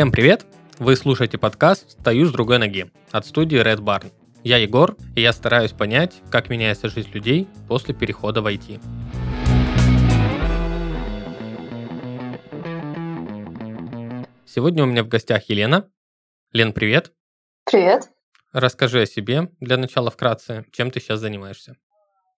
Всем привет! Вы слушаете подкаст «Стою с другой ноги» от студии Red Barn. Я Егор, и я стараюсь понять, как меняется жизнь людей после перехода в IT. Сегодня у меня в гостях Елена. Лен, привет. Привет. Расскажи о себе для начала вкратце, чем ты сейчас занимаешься.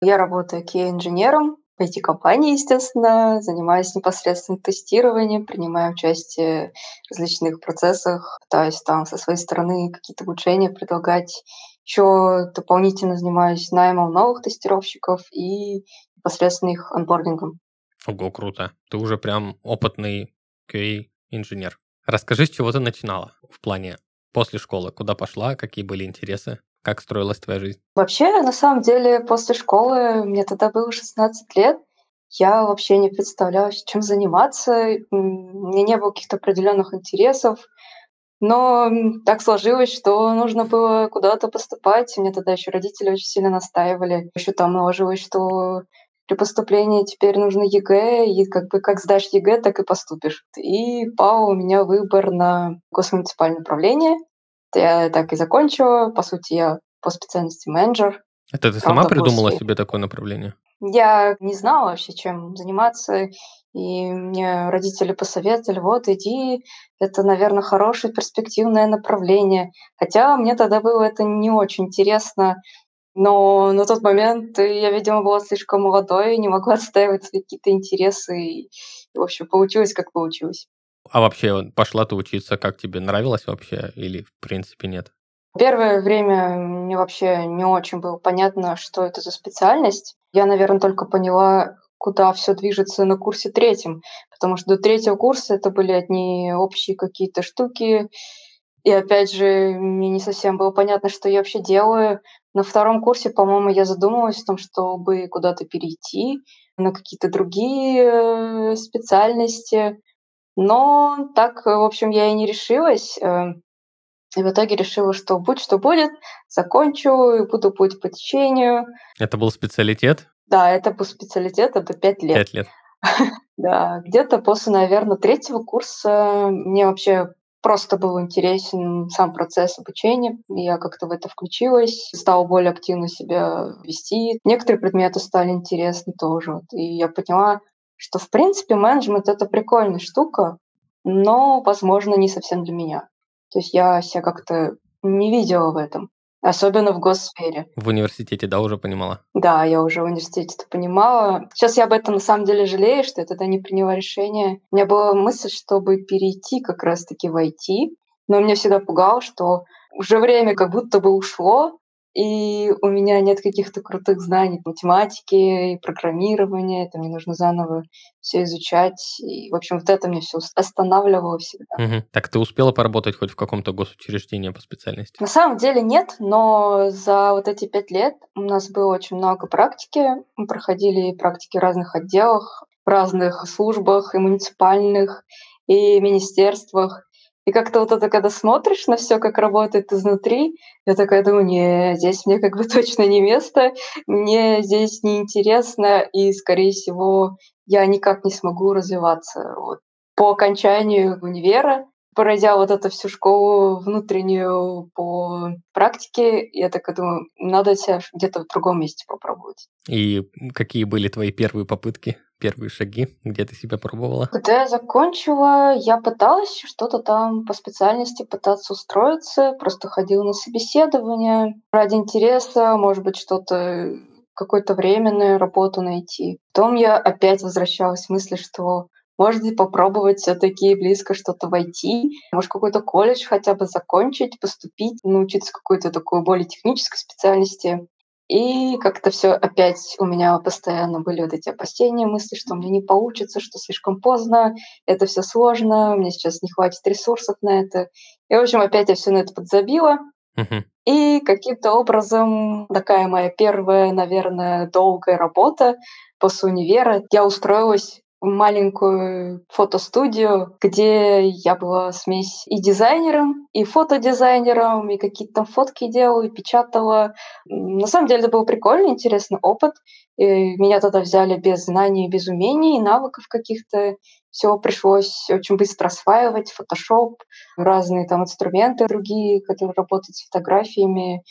Я работаю QA-инженером в IT-компании, естественно, занимаюсь непосредственно тестированием, принимаю участие в различных процессах, пытаюсь там со своей стороны какие-то улучшения предлагать. Еще дополнительно занимаюсь наймом новых тестировщиков и непосредственно их анбордингом. Ого, круто. Ты уже прям опытный QA-инженер. Расскажи, с чего ты начинала в плане после школы, куда пошла, какие были интересы? Как строилась твоя жизнь? Вообще, на самом деле, после школы, мне тогда было 16 лет, я вообще не представляла, чем заниматься. У меня не было каких-то определенных интересов. Но так сложилось, что нужно было куда-то поступать. Мне тогда еще родители очень сильно настаивали. Еще там наложилось, что при поступлении теперь нужно ЕГЭ, и как бы как сдашь ЕГЭ, так и поступишь. И пал у меня выбор на госмуниципальное управление. Я так и закончила. По сути, я по специальности менеджер. Это ты сама придумала после... себе такое направление? Я не знала вообще, чем заниматься, и мне родители посоветовали, вот, иди, это, наверное, хорошее перспективное направление. Хотя мне тогда было это не очень интересно, но на тот момент я, видимо, была слишком молодой, не могла отстаивать свои какие-то интересы, и, в общем, получилось, как получилось. А вообще, пошла ты учиться, как тебе нравилось вообще или в принципе нет? Первое время мне вообще не очень было понятно, что это за специальность. Я, наверное, только поняла, куда все движется на курсе третьем, потому что до третьего курса это были одни общие какие-то штуки, и опять же, мне не совсем было понятно, что я вообще делаю. На втором курсе, по-моему, я задумывалась о том, чтобы куда-то перейти на какие-то другие э, специальности. Но так, в общем, я и не решилась. Э, и в итоге решила, что будь что будет, закончу и буду путь по течению. Это был специалитет? Да, это был специалитет, это пять лет. Пять лет. Да, где-то после, наверное, третьего курса мне вообще просто был интересен сам процесс обучения. Я как-то в это включилась, стала более активно себя вести. Некоторые предметы стали интересны тоже. И я поняла, что, в принципе, менеджмент — это прикольная штука, но, возможно, не совсем для меня. То есть я себя как-то не видела в этом. Особенно в госсфере. В университете, да, уже понимала? Да, я уже в университете это понимала. Сейчас я об этом на самом деле жалею, что я тогда не приняла решение. У меня была мысль, чтобы перейти как раз-таки в IT, но меня всегда пугало, что уже время как будто бы ушло, и у меня нет каких-то крутых знаний математики и программирования, это мне нужно заново все изучать. И, в общем, вот это мне все останавливало всегда. Угу. Так ты успела поработать хоть в каком-то госучреждении по специальности? На самом деле нет, но за вот эти пять лет у нас было очень много практики. Мы проходили практики в разных отделах, в разных службах и муниципальных, и министерствах. И как-то вот это, когда смотришь на все, как работает изнутри, я такая думаю, не, здесь мне как бы точно не место, мне здесь неинтересно, и, скорее всего, я никак не смогу развиваться. Вот. По окончанию универа пройдя вот эту всю школу внутреннюю по практике, я так думаю, надо себя где-то в другом месте попробовать. И какие были твои первые попытки, первые шаги, где ты себя пробовала? Когда я закончила, я пыталась что-то там по специальности пытаться устроиться, просто ходила на собеседование ради интереса, может быть, что-то какую-то временную работу найти. Потом я опять возвращалась к мысли, что может попробовать все-таки близко что-то войти, может какой-то колледж хотя бы закончить, поступить, научиться какой-то такой более технической специальности. И как-то все опять у меня постоянно были вот эти опасения, мысли, что мне не получится, что слишком поздно, это все сложно, мне сейчас не хватит ресурсов на это. И, в общем, опять я все на это подзабила. Uh-huh. И каким-то образом такая моя первая, наверное, долгая работа после универа. Я устроилась маленькую фотостудию, где я была смесь и дизайнером, и фотодизайнером, и какие-то там фотки делала, и печатала. На самом деле это был прикольный, интересный опыт. И меня тогда взяли без знаний, без умений, навыков каких-то. Все пришлось очень быстро осваивать, Photoshop, разные там инструменты другие, которые работают с фотографиями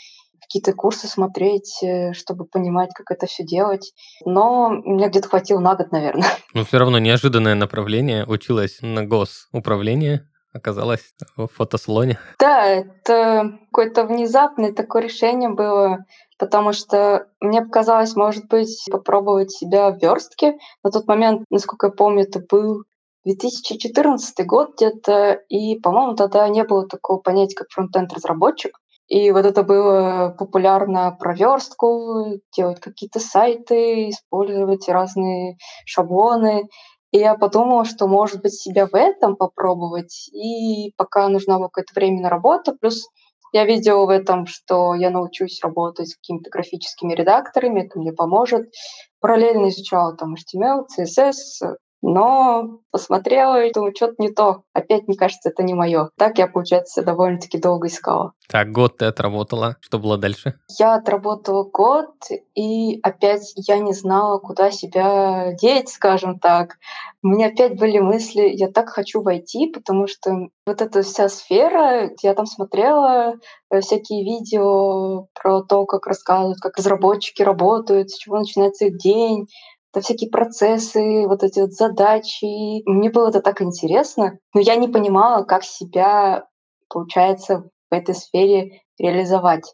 какие-то курсы смотреть, э, чтобы понимать, как это все делать. Но мне где-то хватило на год, наверное. Но все равно неожиданное направление. Училась на госуправление, оказалась в фотосалоне. Да, это какое-то внезапное такое решение было, потому что мне показалось, может быть, попробовать себя в верстке. На тот момент, насколько я помню, это был 2014 год где-то, и, по-моему, тогда не было такого понятия, как фронтенд-разработчик. И вот это было популярно про верстку, делать какие-то сайты, использовать разные шаблоны. И я подумала, что, может быть, себя в этом попробовать. И пока нужно было какое-то время на работу, плюс я видела в этом, что я научусь работать с какими-то графическими редакторами, это мне поможет. Параллельно изучала там HTML, CSS, но посмотрела и думаю, что-то не то. Опять, мне кажется, это не мое. Так я, получается, довольно-таки долго искала. Так, год ты отработала. Что было дальше? Я отработала год, и опять я не знала, куда себя деть, скажем так. У меня опять были мысли, я так хочу войти, потому что вот эта вся сфера, я там смотрела э, всякие видео про то, как рассказывают, как разработчики работают, с чего начинается их день, это всякие процессы, вот эти вот задачи. Мне было это так интересно, но я не понимала, как себя, получается, в этой сфере реализовать.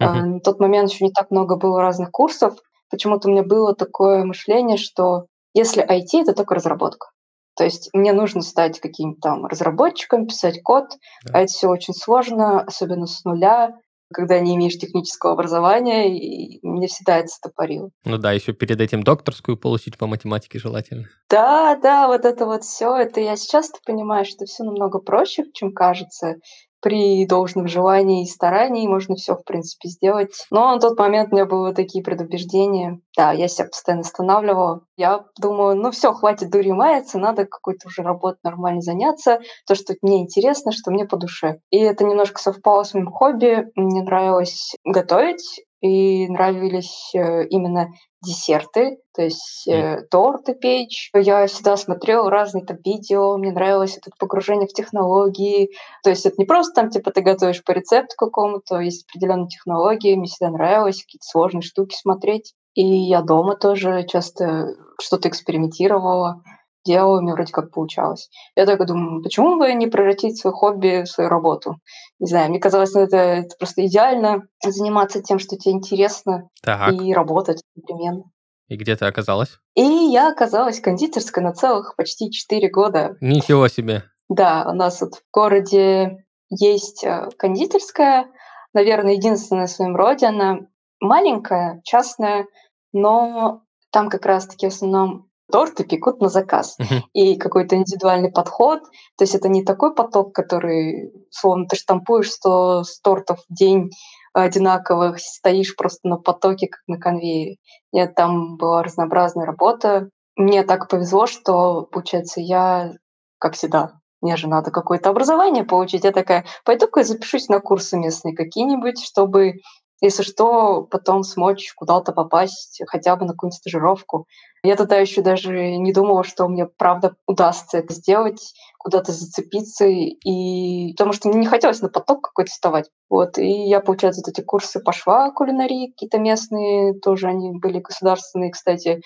Uh-huh. На тот момент еще не так много было разных курсов. Почему-то у меня было такое мышление, что если IT, это только разработка. То есть мне нужно стать каким-то там разработчиком, писать код, да. а это все очень сложно, особенно с нуля когда не имеешь технического образования, и мне всегда это стопорило. Ну да, еще перед этим докторскую получить по математике желательно. Да, да, вот это вот все, это я сейчас понимаю, что все намного проще, чем кажется при должном желании и старании можно все, в принципе, сделать. Но на тот момент у меня были такие предубеждения. Да, я себя постоянно останавливала. Я думаю, ну все, хватит дури маяться, надо какой-то уже работой нормально заняться, то, что мне интересно, что мне по душе. И это немножко совпало с моим хобби. Мне нравилось готовить, и нравились э, именно десерты, то есть э, торты печь. Я всегда смотрела разные там видео, мне нравилось это погружение в технологии. То есть это не просто там типа ты готовишь по рецепту какому-то, есть определенные технологии, мне всегда нравилось какие-то сложные штуки смотреть. И я дома тоже часто что-то экспериментировала делала, у меня вроде как получалось. Я так думаю, почему бы не превратить свое хобби в свою работу? Не знаю, мне казалось, ну, это, это просто идеально заниматься тем, что тебе интересно, так. и работать одновременно. И где ты оказалась? И я оказалась в кондитерской на целых почти 4 года. Ничего себе. Да, у нас вот в городе есть э, кондитерская, наверное, единственная в своем роде. Она маленькая, частная, но там как раз-таки в основном торты пекут на заказ. Uh-huh. И какой-то индивидуальный подход. То есть это не такой поток, который, словно ты штампуешь 100 тортов в день одинаковых, стоишь просто на потоке, как на конвейере. Нет, там была разнообразная работа. Мне так повезло, что, получается, я, как всегда, мне же надо какое-то образование получить. Я такая, пойду-ка запишусь на курсы местные какие-нибудь, чтобы если что, потом смочь куда-то попасть, хотя бы на какую-нибудь стажировку. Я тогда еще даже не думала, что мне правда удастся это сделать, куда-то зацепиться, и потому что мне не хотелось на поток какой-то вставать. Вот, и я, получается, вот эти курсы пошла кулинарии, какие-то местные, тоже они были государственные, кстати.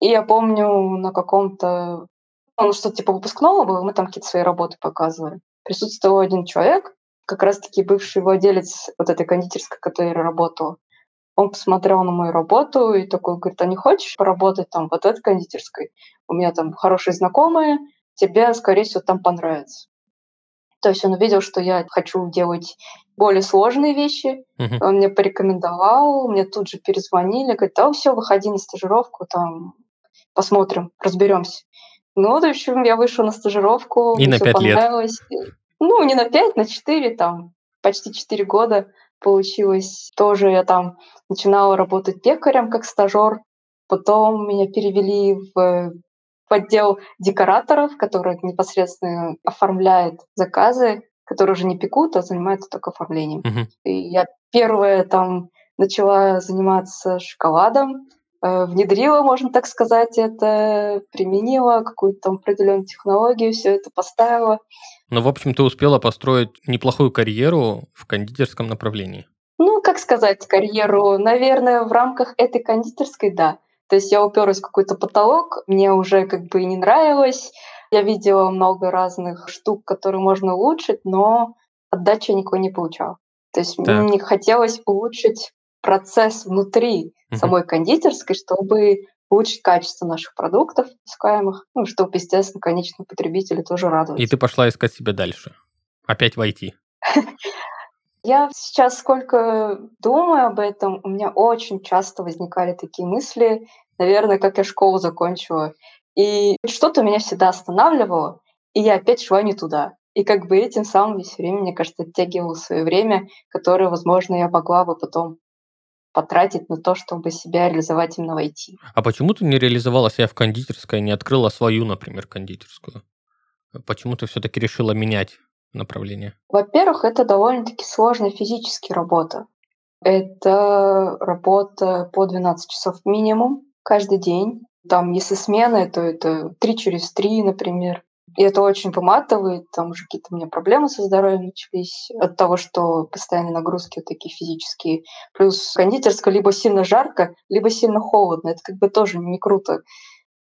И я помню на каком-то, ну, что-то типа выпускного было, мы там какие-то свои работы показывали. Присутствовал один человек, как раз-таки бывший владелец вот этой кондитерской, которой работала, он посмотрел на мою работу и такой говорит, а не хочешь поработать там вот этой кондитерской? У меня там хорошие знакомые, тебе, скорее всего, там понравится. То есть он увидел, что я хочу делать более сложные вещи. Uh-huh. Он мне порекомендовал, мне тут же перезвонили, говорит, да, все, выходи на стажировку, там посмотрим, разберемся. Ну, в общем, я вышла на стажировку, и на пять лет. Ну, не на 5, на 4, там, почти 4 года получилось. Тоже я там начинала работать пекарем как стажер. Потом меня перевели в отдел декораторов, которые непосредственно оформляют заказы, которые уже не пекут, а занимаются только оформлением. Мгм. И я первая там начала заниматься шоколадом, э, внедрила, можно так сказать, это, применила какую-то там определенную технологию, все это поставила. Ну, в общем, ты успела построить неплохую карьеру в кондитерском направлении. Ну, как сказать, карьеру, наверное, в рамках этой кондитерской, да. То есть я уперлась в какой-то потолок, мне уже как бы и не нравилось. Я видела много разных штук, которые можно улучшить, но отдачи я никакой не получала. То есть Так. мне хотелось улучшить процесс внутри самой кондитерской, чтобы улучшить качество наших продуктов выпускаемых, ну, чтобы, естественно, конечные потребители тоже И радовались. ты пошла искать себе дальше. Опять войти. Я сейчас сколько думаю об этом, у меня очень часто возникали такие мысли, наверное, как я школу закончила. И что-то меня всегда останавливало, и я опять шла не туда. И как бы этим самым я все время, мне кажется, оттягивала свое время, которое, возможно, я могла бы потом потратить на то, чтобы себя реализовать именно в IT. А почему ты не реализовала себя в кондитерской, не открыла свою, например, кондитерскую? Почему ты все-таки решила менять направление? Во-первых, это довольно-таки сложная физически работа. Это работа по 12 часов минимум каждый день. Там, если смены, то это 3 через 3, например. И это очень выматывает, там уже какие-то у меня проблемы со здоровьем начались от того, что постоянные нагрузки вот такие физические. Плюс кондитерская либо сильно жарко, либо сильно холодно. Это как бы тоже не круто.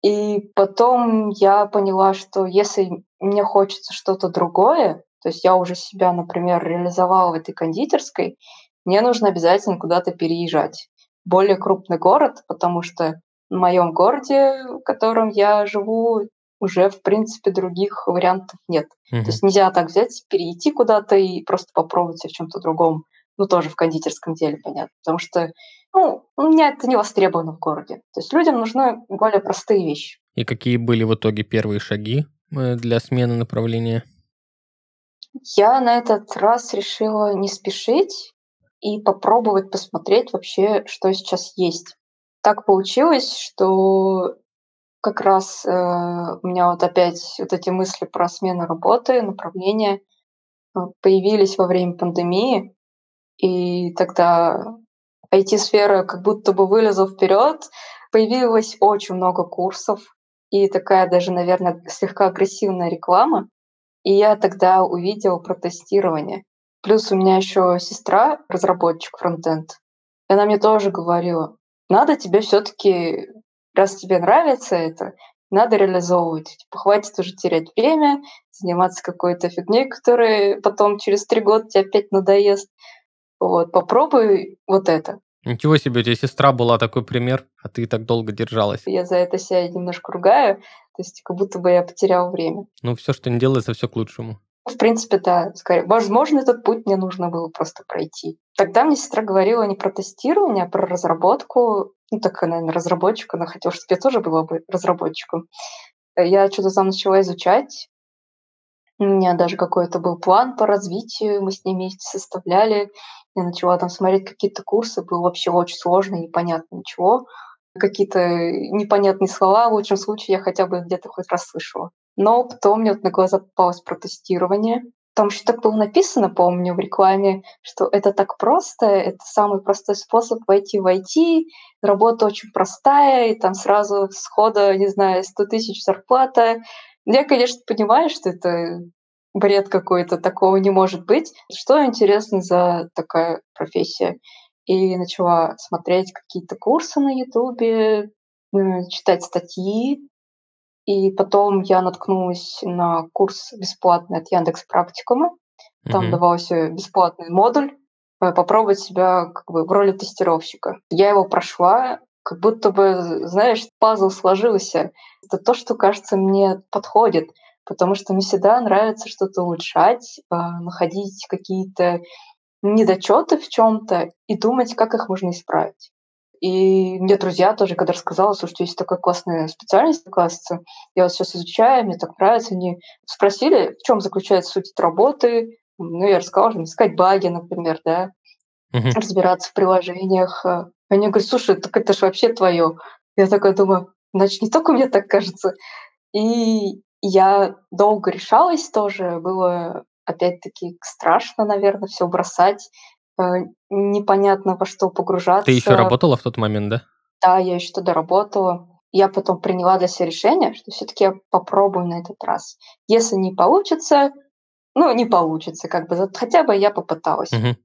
И потом я поняла, что если мне хочется что-то другое, то есть я уже себя, например, реализовала в этой кондитерской, мне нужно обязательно куда-то переезжать. Более крупный город, потому что в моем городе, в котором я живу, уже, в принципе, других вариантов нет. То Мгм. есть нельзя так взять, перейти куда-то и просто попробовать себя в чем-то другом. Ну, тоже в кондитерском деле, понятно. Потому что ну, у меня это не востребовано в городе. То есть людям нужны более простые вещи. И какие были в итоге первые шаги э, для смены направления? Я на этот раз решила не спешить и попробовать посмотреть вообще, что сейчас есть. Так получилось, что как раз э, у меня вот опять вот эти мысли про смену работы, направления э, появились во время пандемии, и тогда IT-сфера как будто бы вылезла вперед, появилось очень много курсов и такая даже, наверное, слегка агрессивная реклама. И я тогда увидела про тестирование. Плюс у меня еще сестра разработчик фронтенд. И она мне тоже говорила, надо тебе все-таки, раз тебе нравится это, надо реализовывать. Типа, хватит уже терять время, заниматься какой-то фигней, которая потом через три года тебе опять надоест. Вот, попробуй вот это. Ничего себе, у тебя сестра была такой пример, а ты так долго держалась. Я за это себя немножко ругаю, то есть как будто бы я потеряла время. Ну, все, что не делается, все к лучшему. В принципе, да, скорее. Возможно, этот путь мне нужно было просто пройти. Тогда мне сестра говорила не про тестирование, а про разработку. Ну, такая, наверное, разработчик. Она хотела, чтобы я тоже была бы разработчиком. Я что-то там начала изучать. У меня даже какой-то был план по развитию, мы с ней вместе составляли. Я начала там смотреть какие-то курсы, было вообще очень сложно, непонятно ничего. Какие-то непонятные слова, в лучшем случае я хотя бы где-то хоть раз слышала. Но потом мне вот на глаза попалось про тестирование. Там еще так было написано, помню, в рекламе, что это так просто, это самый простой способ войти в IT, работа очень простая, и там сразу схода, не знаю, 100 тысяч зарплата. Я, конечно, понимаю, что это бред какой-то, такого не может быть. Что интересно за такая профессия? И начала смотреть какие-то курсы на Ютубе, читать статьи. И потом я наткнулась на курс бесплатный от Яндекс Практикума. Там Мгм. давался бесплатный модуль э, попробовать себя как бы в роли тестировщика. Я его прошла, как будто бы, знаешь, пазл сложился. Это то, что, кажется, мне подходит, потому что мне всегда нравится что-то улучшать, э, находить какие-то недочеты в чем-то и думать, как их можно исправить. И мне друзья тоже, когда рассказала, слушайте, есть такая классная специальность, оказывается, я вот сейчас изучаю, мне так нравится, они спросили, в чем заключается суть этой работы, ну, я рассказала, что искать баги, например, да, Мгм. разбираться в приложениях. Они говорят, слушай, так это же вообще твое. Я такая думаю, Значит, не только мне так кажется. И я долго решалась тоже. Было опять-таки страшно, наверное, все бросать. Непонятно во что погружаться. Ты еще работала в тот момент, да? Да, я еще тогда работала. Я потом приняла для себя решение, что все-таки я попробую на этот раз. Если не получится, ну, не получится, как бы, хотя бы я попыталась. Мгм.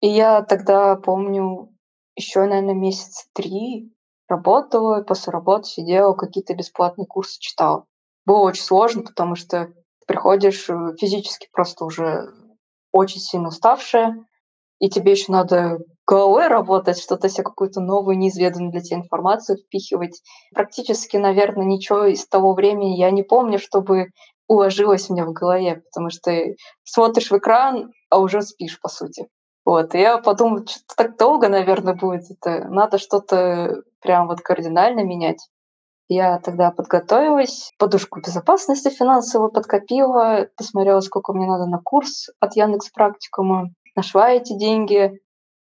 И я тогда помню, еще, наверное, месяца три работала, и после работы сидела, какие-то бесплатные курсы читала. Было очень сложно, потому что приходишь э, физически просто уже очень сильно уставшая, и тебе еще надо головой работать, что-то себе какую-то новую, неизведанную для тебя информацию впихивать. Практически, наверное, ничего из того времени я не помню, чтобы уложилось мне в голове, потому что смотришь в экран, а уже спишь, по сути. Вот, и я подумала, что-то так долго, наверное, будет это. Надо что-то прям вот кардинально менять. Я тогда подготовилась, подушку безопасности финансовую подкопила, посмотрела, сколько мне надо на курс от Яндекс Практикума, нашла эти деньги,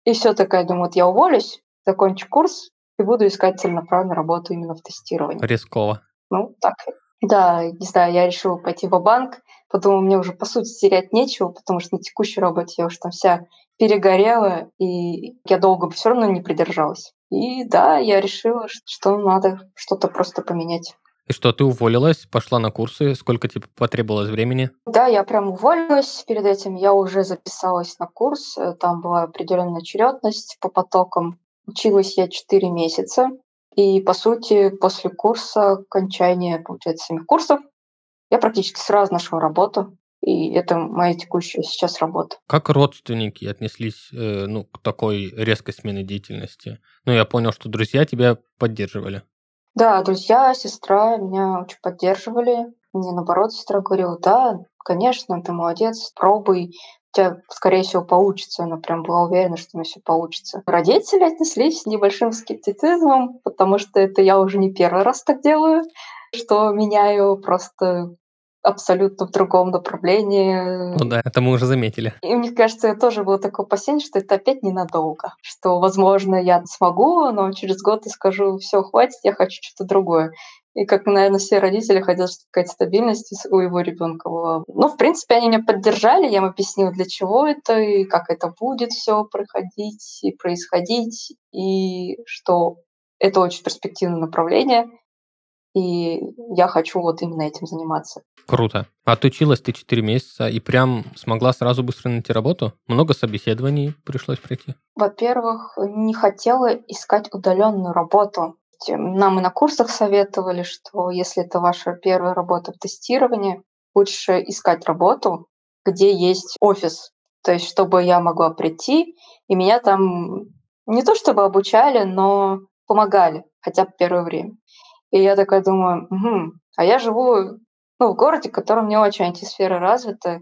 и все такая, думаю, вот я уволюсь, закончу курс и буду искать целенаправленную работу именно в тестировании. Рисково. Ну, так. Да, не знаю, я решила пойти в банк Подумала, мне уже по сути терять нечего, потому что на текущей работе я уже там вся перегорела, и я долго бы все равно не придержалась. И да, я решила, что надо что-то просто поменять. И что, ты уволилась, пошла на курсы? Сколько тебе потребовалось времени? Да, я прям уволилась. Перед этим я уже записалась на курс. Там была определенная очередность по потокам. Училась я 4 месяца. И, по сути, после курса, окончания, получается, 7 курсов, я практически сразу нашла работу. И это моя текущая сейчас работа. Как родственники отнеслись э, ну, к такой резкой смене деятельности? Ну, я понял, что друзья тебя поддерживали. Да, друзья, сестра меня очень поддерживали. Мне, наоборот, сестра говорила, да, конечно, ты молодец, пробуй, у тебя, скорее всего, получится. Она прям была уверена, что у меня все получится. Родители отнеслись с небольшим скептицизмом, потому что это я уже не первый раз так делаю, что меняю просто абсолютно в другом направлении. Ну да, это мы уже заметили. И мне кажется, тоже было такое опасение, что это опять ненадолго. Что, возможно, я смогу, но через год я скажу, все, хватит, я хочу что-то другое. И как, наверное, все родители хотят, чтобы какая-то стабильность у его ребенка была. Ну, в принципе, они меня поддержали, я им объяснила, для чего это, и как это будет все проходить и происходить, и что это очень перспективное направление, и я хочу вот именно этим заниматься. Круто. Отучилась ты 4 месяца и прям смогла сразу быстро найти работу? Много собеседований пришлось пройти? Во-первых, не хотела искать удаленную работу. Нам и на курсах советовали, что если это ваша первая работа в тестировании, лучше искать работу, где есть офис. То есть, чтобы я могла прийти, и меня там не то чтобы обучали, но помогали хотя бы первое время. И я такая думаю, угу. а я живу ну, в городе, в котором не очень антисфера развита.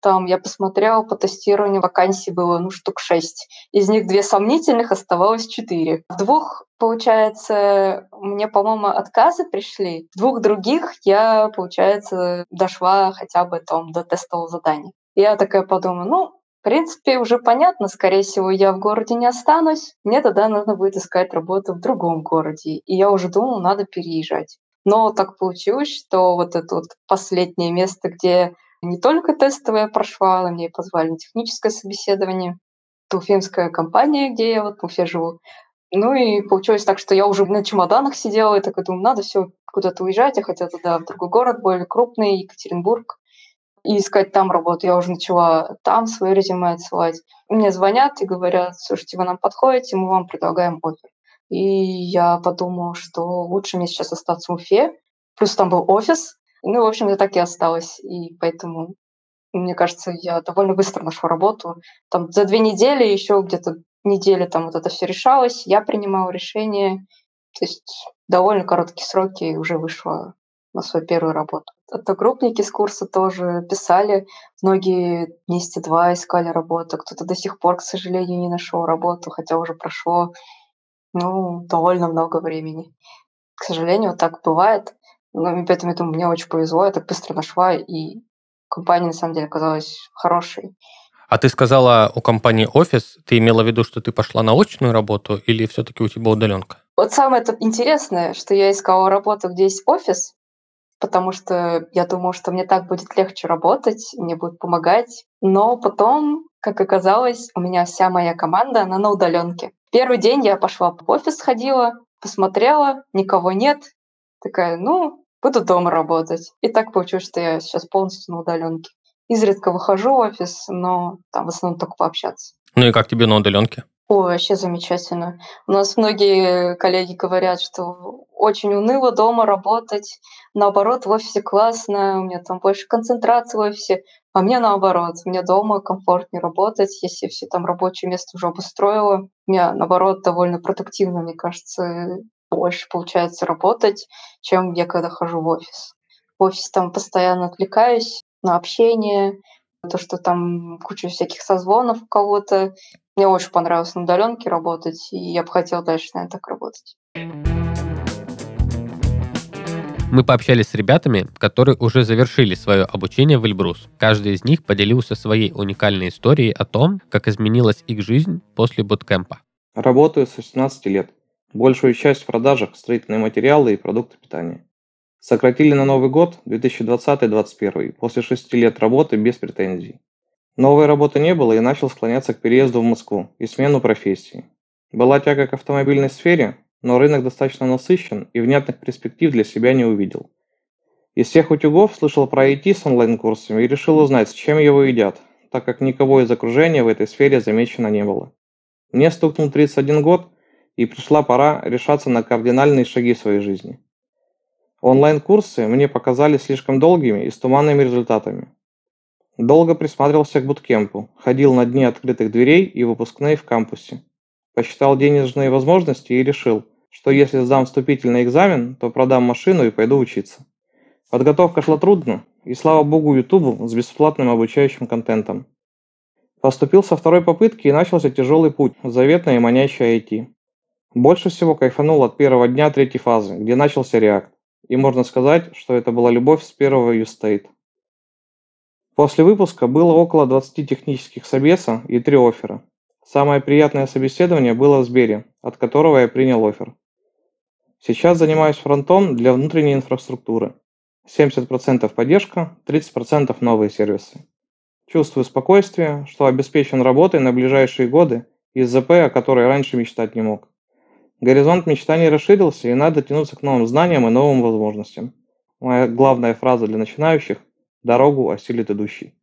Там я посмотрела по тестированию, вакансий было ну, штук шесть. Из них две сомнительных, оставалось четыре. В двух, получается, мне, по-моему, отказы пришли. В двух других я, получается, дошла хотя бы там до тестового задания. Я такая подумала, ну, в принципе, уже понятно, скорее всего, я в городе не останусь. Мне тогда нужно будет искать работу в другом городе. И я уже думала, надо переезжать. Но так получилось, что вот это вот последнее место, где не только тестовая прошла, но мне позвали на техническое собеседование. Это компания, где я вот в Уфе живу. Ну и получилось так, что я уже на чемоданах сидела и так думаю, надо все куда-то уезжать. Я хотела туда, в другой город, более крупный, Екатеринбург и искать там работу. Я уже начала там свое резюме отсылать. Мне звонят и говорят, слушайте, вы нам подходите, мы вам предлагаем офер. И я подумала, что лучше мне сейчас остаться в Уфе. Плюс там был офис. Ну, в общем, я так и осталась. И поэтому, мне кажется, я довольно быстро нашла работу. Там за две недели, еще где-то недели там вот это все решалось. Я принимала решение. То есть довольно короткие сроки и уже вышла на свою первую работу. Одногруппники с курса тоже писали, многие месяца два искали работу, кто-то до сих пор, к сожалению, не нашел работу, хотя уже прошло ну, довольно много времени. К сожалению, так бывает. Но поэтому я думаю, мне очень повезло, я так быстро нашла, и компания на самом деле оказалась хорошей. А ты сказала у компании офис, ты имела в виду, что ты пошла на очную работу или все-таки у тебя удаленка? Вот самое это интересное, что я искала работу, где есть офис, потому что я думала, что мне так будет легче работать, мне будет помогать. Но потом, как оказалось, у меня вся моя команда, она на удаленке. Первый день я пошла в офис, сходила, посмотрела, никого нет. Такая, ну, буду дома работать. И так получилось, что я сейчас полностью на удаленке. Изредка выхожу в офис, но там в основном только пообщаться. Ну и как тебе на удаленке? Ой, вообще замечательно. У нас многие коллеги говорят, что очень уныло дома работать. Наоборот, в офисе классно, у меня там больше концентрации в офисе. А мне наоборот, мне дома комфортнее работать, если все там рабочее место уже обустроила. Мне наоборот довольно продуктивно, мне кажется, больше получается работать, чем я когда хожу в офис. В офисе там постоянно отвлекаюсь на общение, то, что там куча всяких созвонов у кого-то. Мне очень понравилось на удаленке работать, и я бы хотела дальше, наверное, так работать. Мы пообщались с ребятами, которые уже завершили свое обучение в Эльбрус. Каждый из них поделился своей уникальной историей о том, как изменилась их жизнь после буткемпа. Работаю с 16 лет. Большую часть в продажах строительные материалы и продукты питания. Сократили на Новый год 2020-2021 после шести лет работы без претензий. Новой работы не было и начал склоняться к переезду в Москву и смену профессии. Была тяга к автомобильной сфере, но рынок достаточно насыщен и внятных перспектив для себя не увидел. Из всех утюгов слышал про IT с онлайн-курсами и решил узнать, с чем его едят, так как никого из окружения в этой сфере замечено не было. Мне стукнул 31 год, и пришла пора решаться на кардинальные шаги своей жизни. Онлайн-курсы мне показались слишком долгими и с туманными результатами. Долго присматривался к буткемпу, ходил на дни открытых дверей и выпускные в кампусе. Посчитал денежные возможности и решил, что если сдам вступительный экзамен, то продам машину и пойду учиться. Подготовка шла трудно, и слава богу Ютубу с бесплатным обучающим контентом. Поступил со второй попытки и начался тяжелый путь, заветное и манящее IT. Больше всего кайфанул от первого дня третьей фазы, где начался React. И можно сказать, что это была любовь с первого юстейт. После выпуска было около 20 технических собеса и 3 оффера. Самое приятное собеседование было в Сбере, от которого я принял офер. Сейчас занимаюсь фронтом для внутренней инфраструктуры. 70% поддержка, 30% новые сервисы. Чувствую спокойствие, что обеспечен работой на ближайшие годы из ЗП, о которой раньше мечтать не мог. Горизонт мечтаний расширился, и надо тянуться к новым знаниям и новым возможностям. Моя главная фраза для начинающих – дорогу осилит идущий.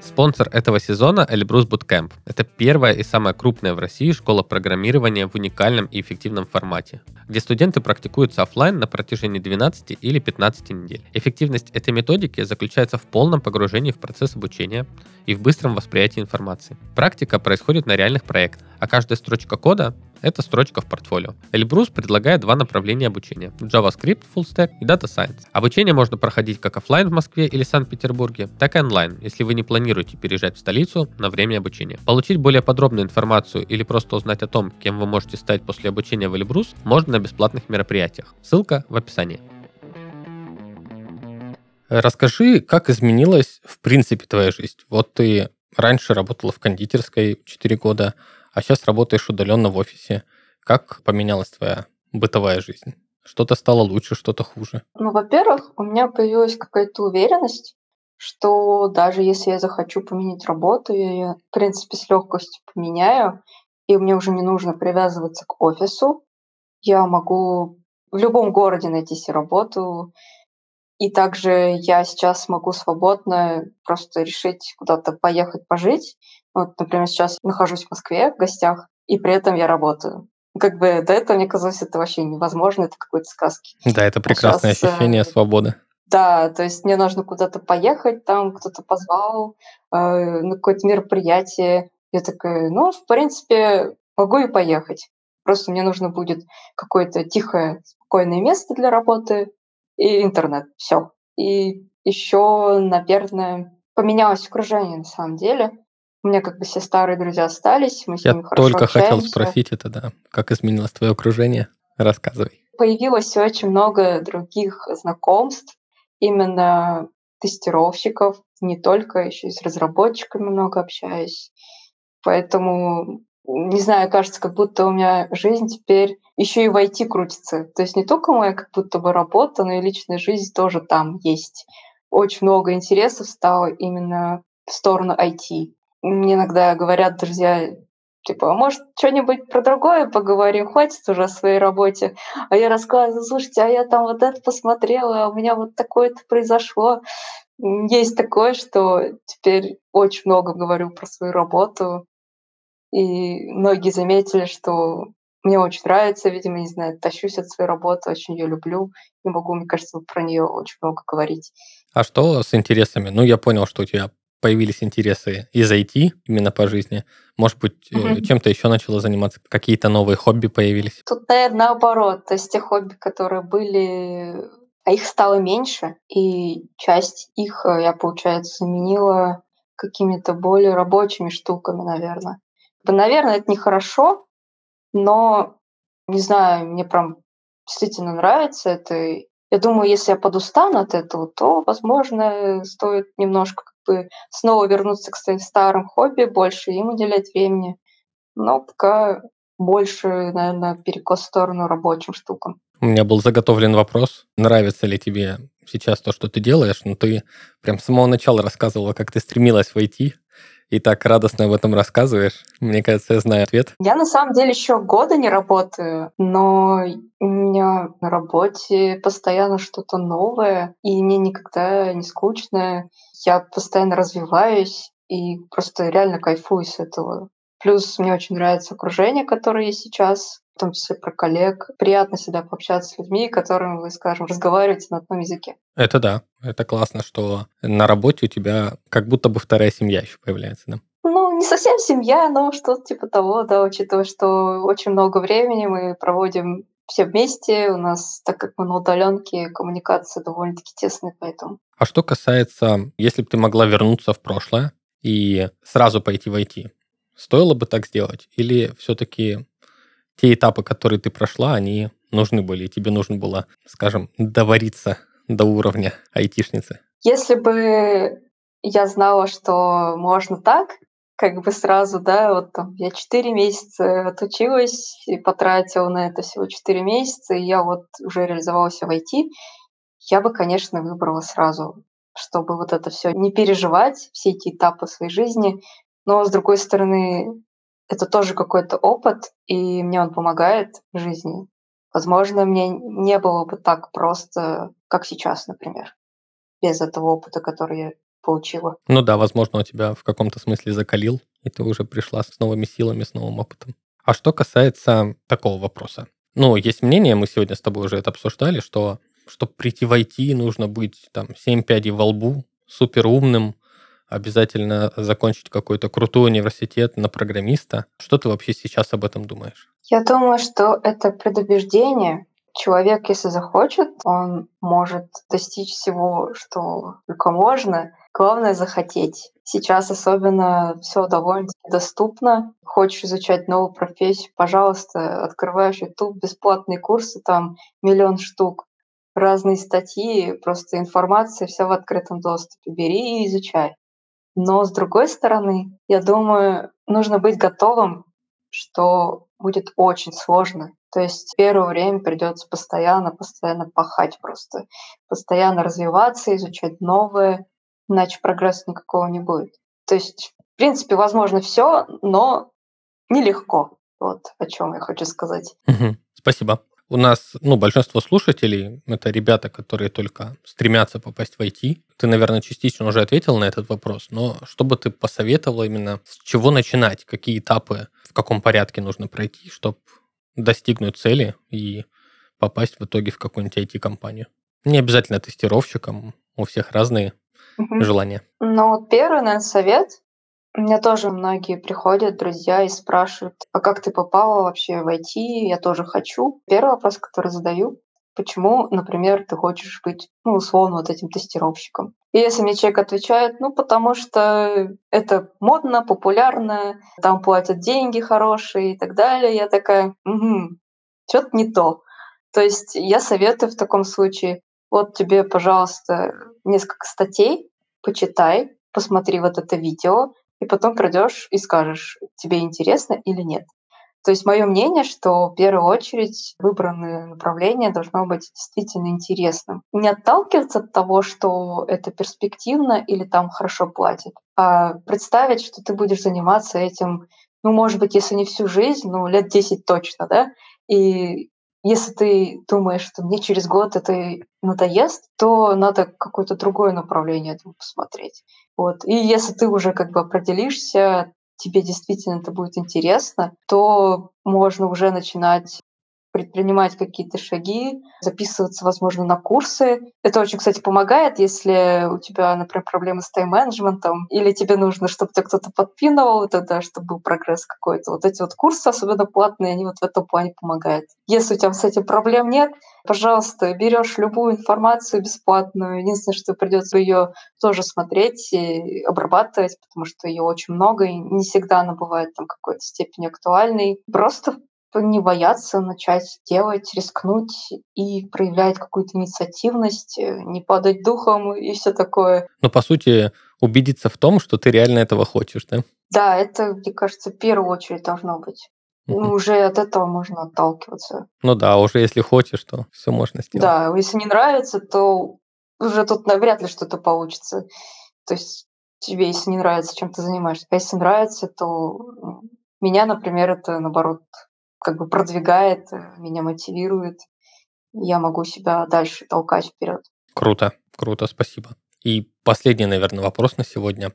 Спонсор этого сезона Эльбрус Bootcamp. Это первая и самая крупная в России школа программирования в уникальном и эффективном формате, где студенты практикуются офлайн на протяжении 12 или 15 недель. Эффективность этой методики заключается в полном погружении в процесс обучения и в быстром восприятии информации. Практика происходит на реальных проектах, а каждая строчка кода это строчка в портфолио. Эльбрус предлагает два направления обучения. JavaScript Full Stack и Data Science. Обучение можно проходить как офлайн в Москве или Санкт-Петербурге, так и онлайн, если вы не планируете переезжать в столицу на время обучения. Получить более подробную информацию или просто узнать о том, кем вы можете стать после обучения в Эльбрус, можно на бесплатных мероприятиях. Ссылка в описании. Расскажи, как изменилась в принципе твоя жизнь. Вот ты раньше работала в кондитерской 4 года, а сейчас работаешь удаленно в офисе. Как поменялась твоя бытовая жизнь? Что-то стало лучше, что-то хуже? Ну, во-первых, у меня появилась какая-то уверенность, что даже если я захочу поменять работу, я ее, в принципе, с легкостью поменяю, и мне уже не нужно привязываться к офису. Я могу в любом городе найти себе работу, и также я сейчас могу свободно просто решить куда-то поехать пожить. Вот, например, сейчас нахожусь в Москве в гостях, и при этом я работаю. Как бы до этого мне казалось, это вообще невозможно, это какой-то сказки. Да, это прекрасное а сейчас, ощущение э, свободы. Да, то есть мне нужно куда-то поехать, там кто-то позвал э, на какое-то мероприятие. Я такая, ну, в принципе, могу и поехать. Просто мне нужно будет какое-то тихое, спокойное место для работы, и интернет. Все. И еще, наверное, поменялось окружение на самом деле. У меня как бы все старые друзья остались, мы с Я ними хорошо только общаемся. хотел спросить это, да. Как изменилось твое окружение? Рассказывай. Появилось очень много других знакомств, именно тестировщиков, не только, еще и с разработчиками много общаюсь. Поэтому не знаю, кажется, как будто у меня жизнь теперь еще и в IT крутится. То есть не только моя как будто бы работа, но и личная жизнь тоже там есть. Очень много интересов стало именно в сторону IT. Мне иногда говорят друзья, типа, а может, что-нибудь про другое поговорим, хватит уже о своей работе. А я рассказываю, слушайте, а я там вот это посмотрела, а у меня вот такое-то произошло. Есть такое, что теперь очень много говорю про свою работу, и многие заметили, что мне очень нравится, видимо, не знаю, тащусь от своей работы, очень ее люблю. Не могу, мне кажется, про нее очень много говорить. А что с интересами? Ну, я понял, что у тебя появились интересы из IT именно по жизни. Может быть, mm-hmm. чем-то еще начала заниматься? Какие-то новые хобби появились? Тут, наверное, наоборот. То есть те хобби, которые были, а их стало меньше, и часть их э, я, получается, заменила какими-то более рабочими штуками, наверное. Наверное, это нехорошо, но, не знаю, мне прям действительно нравится это. Я думаю, если я подустану от этого, то, возможно, стоит немножко бы снова вернуться к своим старым хобби, больше им уделять времени. Но пока больше, наверное, перекос в сторону рабочим штукам. У меня был заготовлен вопрос, нравится ли тебе сейчас то, что ты делаешь, но ты прям с самого начала рассказывала, как ты стремилась войти и так радостно об этом рассказываешь. Мне кажется, я знаю ответ. Я на самом деле еще года не работаю, но у меня на работе постоянно что-то новое, и мне никогда не скучно. Я постоянно развиваюсь и просто реально кайфую с этого. Плюс мне очень нравится окружение, которое есть сейчас, в том числе про коллег. Приятно всегда пообщаться с людьми, которым вы, скажем, разговариваете на одном языке. Это да. Это классно, что на работе у тебя как будто бы вторая семья еще появляется, да? Ну, не совсем семья, но что-то типа того, да, учитывая, что очень много времени мы проводим все вместе. У нас, так как мы на удаленке, коммуникация довольно-таки тесная, поэтому. А что касается, если бы ты могла вернуться в прошлое и сразу пойти в IT, Стоило бы так сделать? Или все-таки те этапы, которые ты прошла, они нужны были, и тебе нужно было, скажем, довариться до уровня айтишницы? Если бы я знала, что можно так, как бы сразу, да, вот там я 4 месяца отучилась и потратила на это всего 4 месяца, и я вот уже реализовалась в IT, я бы, конечно, выбрала сразу, чтобы вот это все не переживать, все эти этапы своей жизни, но, с другой стороны, это тоже какой-то опыт, и мне он помогает в жизни. Возможно, мне не было бы так просто, как сейчас, например, без этого опыта, который я получила. Ну да, возможно, у тебя в каком-то смысле закалил, и ты уже пришла с новыми силами, с новым опытом. А что касается такого вопроса. Ну, есть мнение, мы сегодня с тобой уже это обсуждали, что чтобы прийти в IT, нужно быть там 7 пядей во лбу, супер умным, обязательно закончить какой-то крутой университет на программиста. Что ты вообще сейчас об этом думаешь? Я думаю, что это предубеждение. Человек, если захочет, он может достичь всего, что только можно. Главное захотеть. Сейчас особенно все довольно-таки доступно. Хочешь изучать новую профессию, пожалуйста, открываешь YouTube, бесплатные курсы, там миллион штук, разные статьи, просто информация, все в открытом доступе. Бери и изучай. Но с другой стороны, я думаю, нужно быть готовым, что будет очень сложно. То есть первое время придется постоянно, постоянно пахать просто, постоянно развиваться, изучать новое, иначе прогресса никакого не будет. То есть, в принципе, возможно все, но нелегко. Вот о чем я хочу сказать. Спасибо. У нас, ну, большинство слушателей — это ребята, которые только стремятся попасть в IT. Ты, наверное, частично уже ответил на этот вопрос, но что бы ты посоветовал именно, с чего начинать, какие этапы, в каком порядке нужно пройти, чтобы достигнуть цели и попасть в итоге в какую-нибудь IT-компанию? Не обязательно тестировщиком, у всех разные угу. желания. Ну, первый, наверное, совет у меня тоже многие приходят, друзья, и спрашивают, а как ты попала вообще в IT? Я тоже хочу. Первый вопрос, который задаю, почему, например, ты хочешь быть, ну, условно, вот этим тестировщиком. И если мне человек отвечает, ну, потому что это модно, популярно, там платят деньги хорошие и так далее, я такая, угу, что-то не то. То есть я советую в таком случае, вот тебе, пожалуйста, несколько статей, почитай, посмотри вот это видео, и потом придешь и скажешь, тебе интересно или нет. То есть мое мнение, что в первую очередь выбранное направление должно быть действительно интересным. Не отталкиваться от того, что это перспективно или там хорошо платит, а представить, что ты будешь заниматься этим, ну, может быть, если не всю жизнь, ну, лет 10 точно, да, и если ты думаешь, что мне через год это надоест, то надо какое-то другое направление этому посмотреть. Вот. И если ты уже как бы определишься, тебе действительно это будет интересно, то можно уже начинать предпринимать какие-то шаги, записываться, возможно, на курсы. Это очень, кстати, помогает, если у тебя, например, проблемы с тайм-менеджментом, или тебе нужно, чтобы тебя кто-то подпинывал, тогда, чтобы был прогресс какой-то. Вот эти вот курсы, особенно платные, они вот в этом плане помогают. Если у тебя с этим проблем нет, пожалуйста, берешь любую информацию бесплатную. Единственное, что придется ее тоже смотреть и обрабатывать, потому что ее очень много, и не всегда она бывает там какой-то степени актуальной. Просто не бояться начать делать, рискнуть и проявлять какую-то инициативность, э, не падать духом и все такое. Но по сути убедиться в том, что ты реально этого хочешь, да? Да, это, мне кажется, в первую очередь должно быть. Ну, уже от этого можно отталкиваться. Ну да, уже если хочешь, то все можно сделать. Да, если не нравится, то уже тут навряд ли что-то получится. То есть тебе, если не нравится, чем ты занимаешься. А если нравится, то меня, например, это, наоборот, как бы продвигает, э, меня мотивирует. Я могу себя дальше толкать вперед. Круто, круто, спасибо. И последний, наверное, вопрос на сегодня.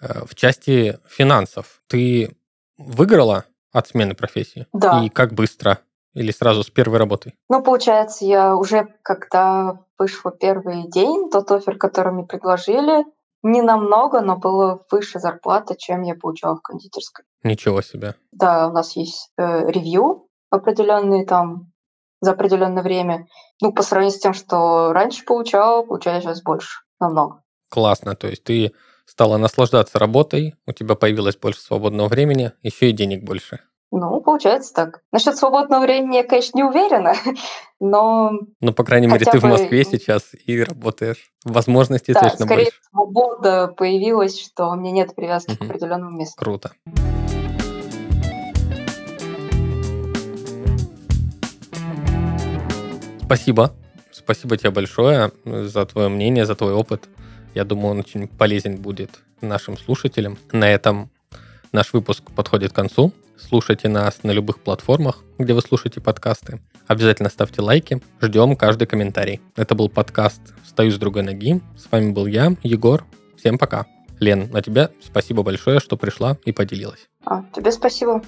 Э, в части финансов ты выиграла от смены профессии? Да. И как быстро? Или сразу с первой работы? Ну, получается, я уже когда вышла первый день, тот офер, который мне предложили, не намного, но было выше зарплата, чем я получала в кондитерской. Ничего себе. Да, у нас есть э, ревью определенные там за определенное время. Ну, по сравнению с тем, что раньше получала, получаю сейчас больше, намного. Классно, то есть ты стала наслаждаться работой, у тебя появилось больше свободного времени, еще и денег больше. Ну, получается так. Насчет свободного времени я, конечно, не уверена, но... Ну, по крайней мере, ты бы... в Москве сейчас и работаешь. Возможностей да, точно скорее больше. свобода появилась, что у меня нет привязки угу. к определенному месту. Круто. Спасибо. Спасибо тебе большое за твое мнение, за твой опыт. Я думаю, он очень полезен будет нашим слушателям. На этом наш выпуск подходит к концу. Слушайте нас на любых платформах, где вы слушаете подкасты. Обязательно ставьте лайки. Ждем каждый комментарий. Это был подкаст «Стою с другой ноги». С вами был я, Егор. Всем пока. Лен, на тебя спасибо большое, что пришла и поделилась. А, тебе спасибо.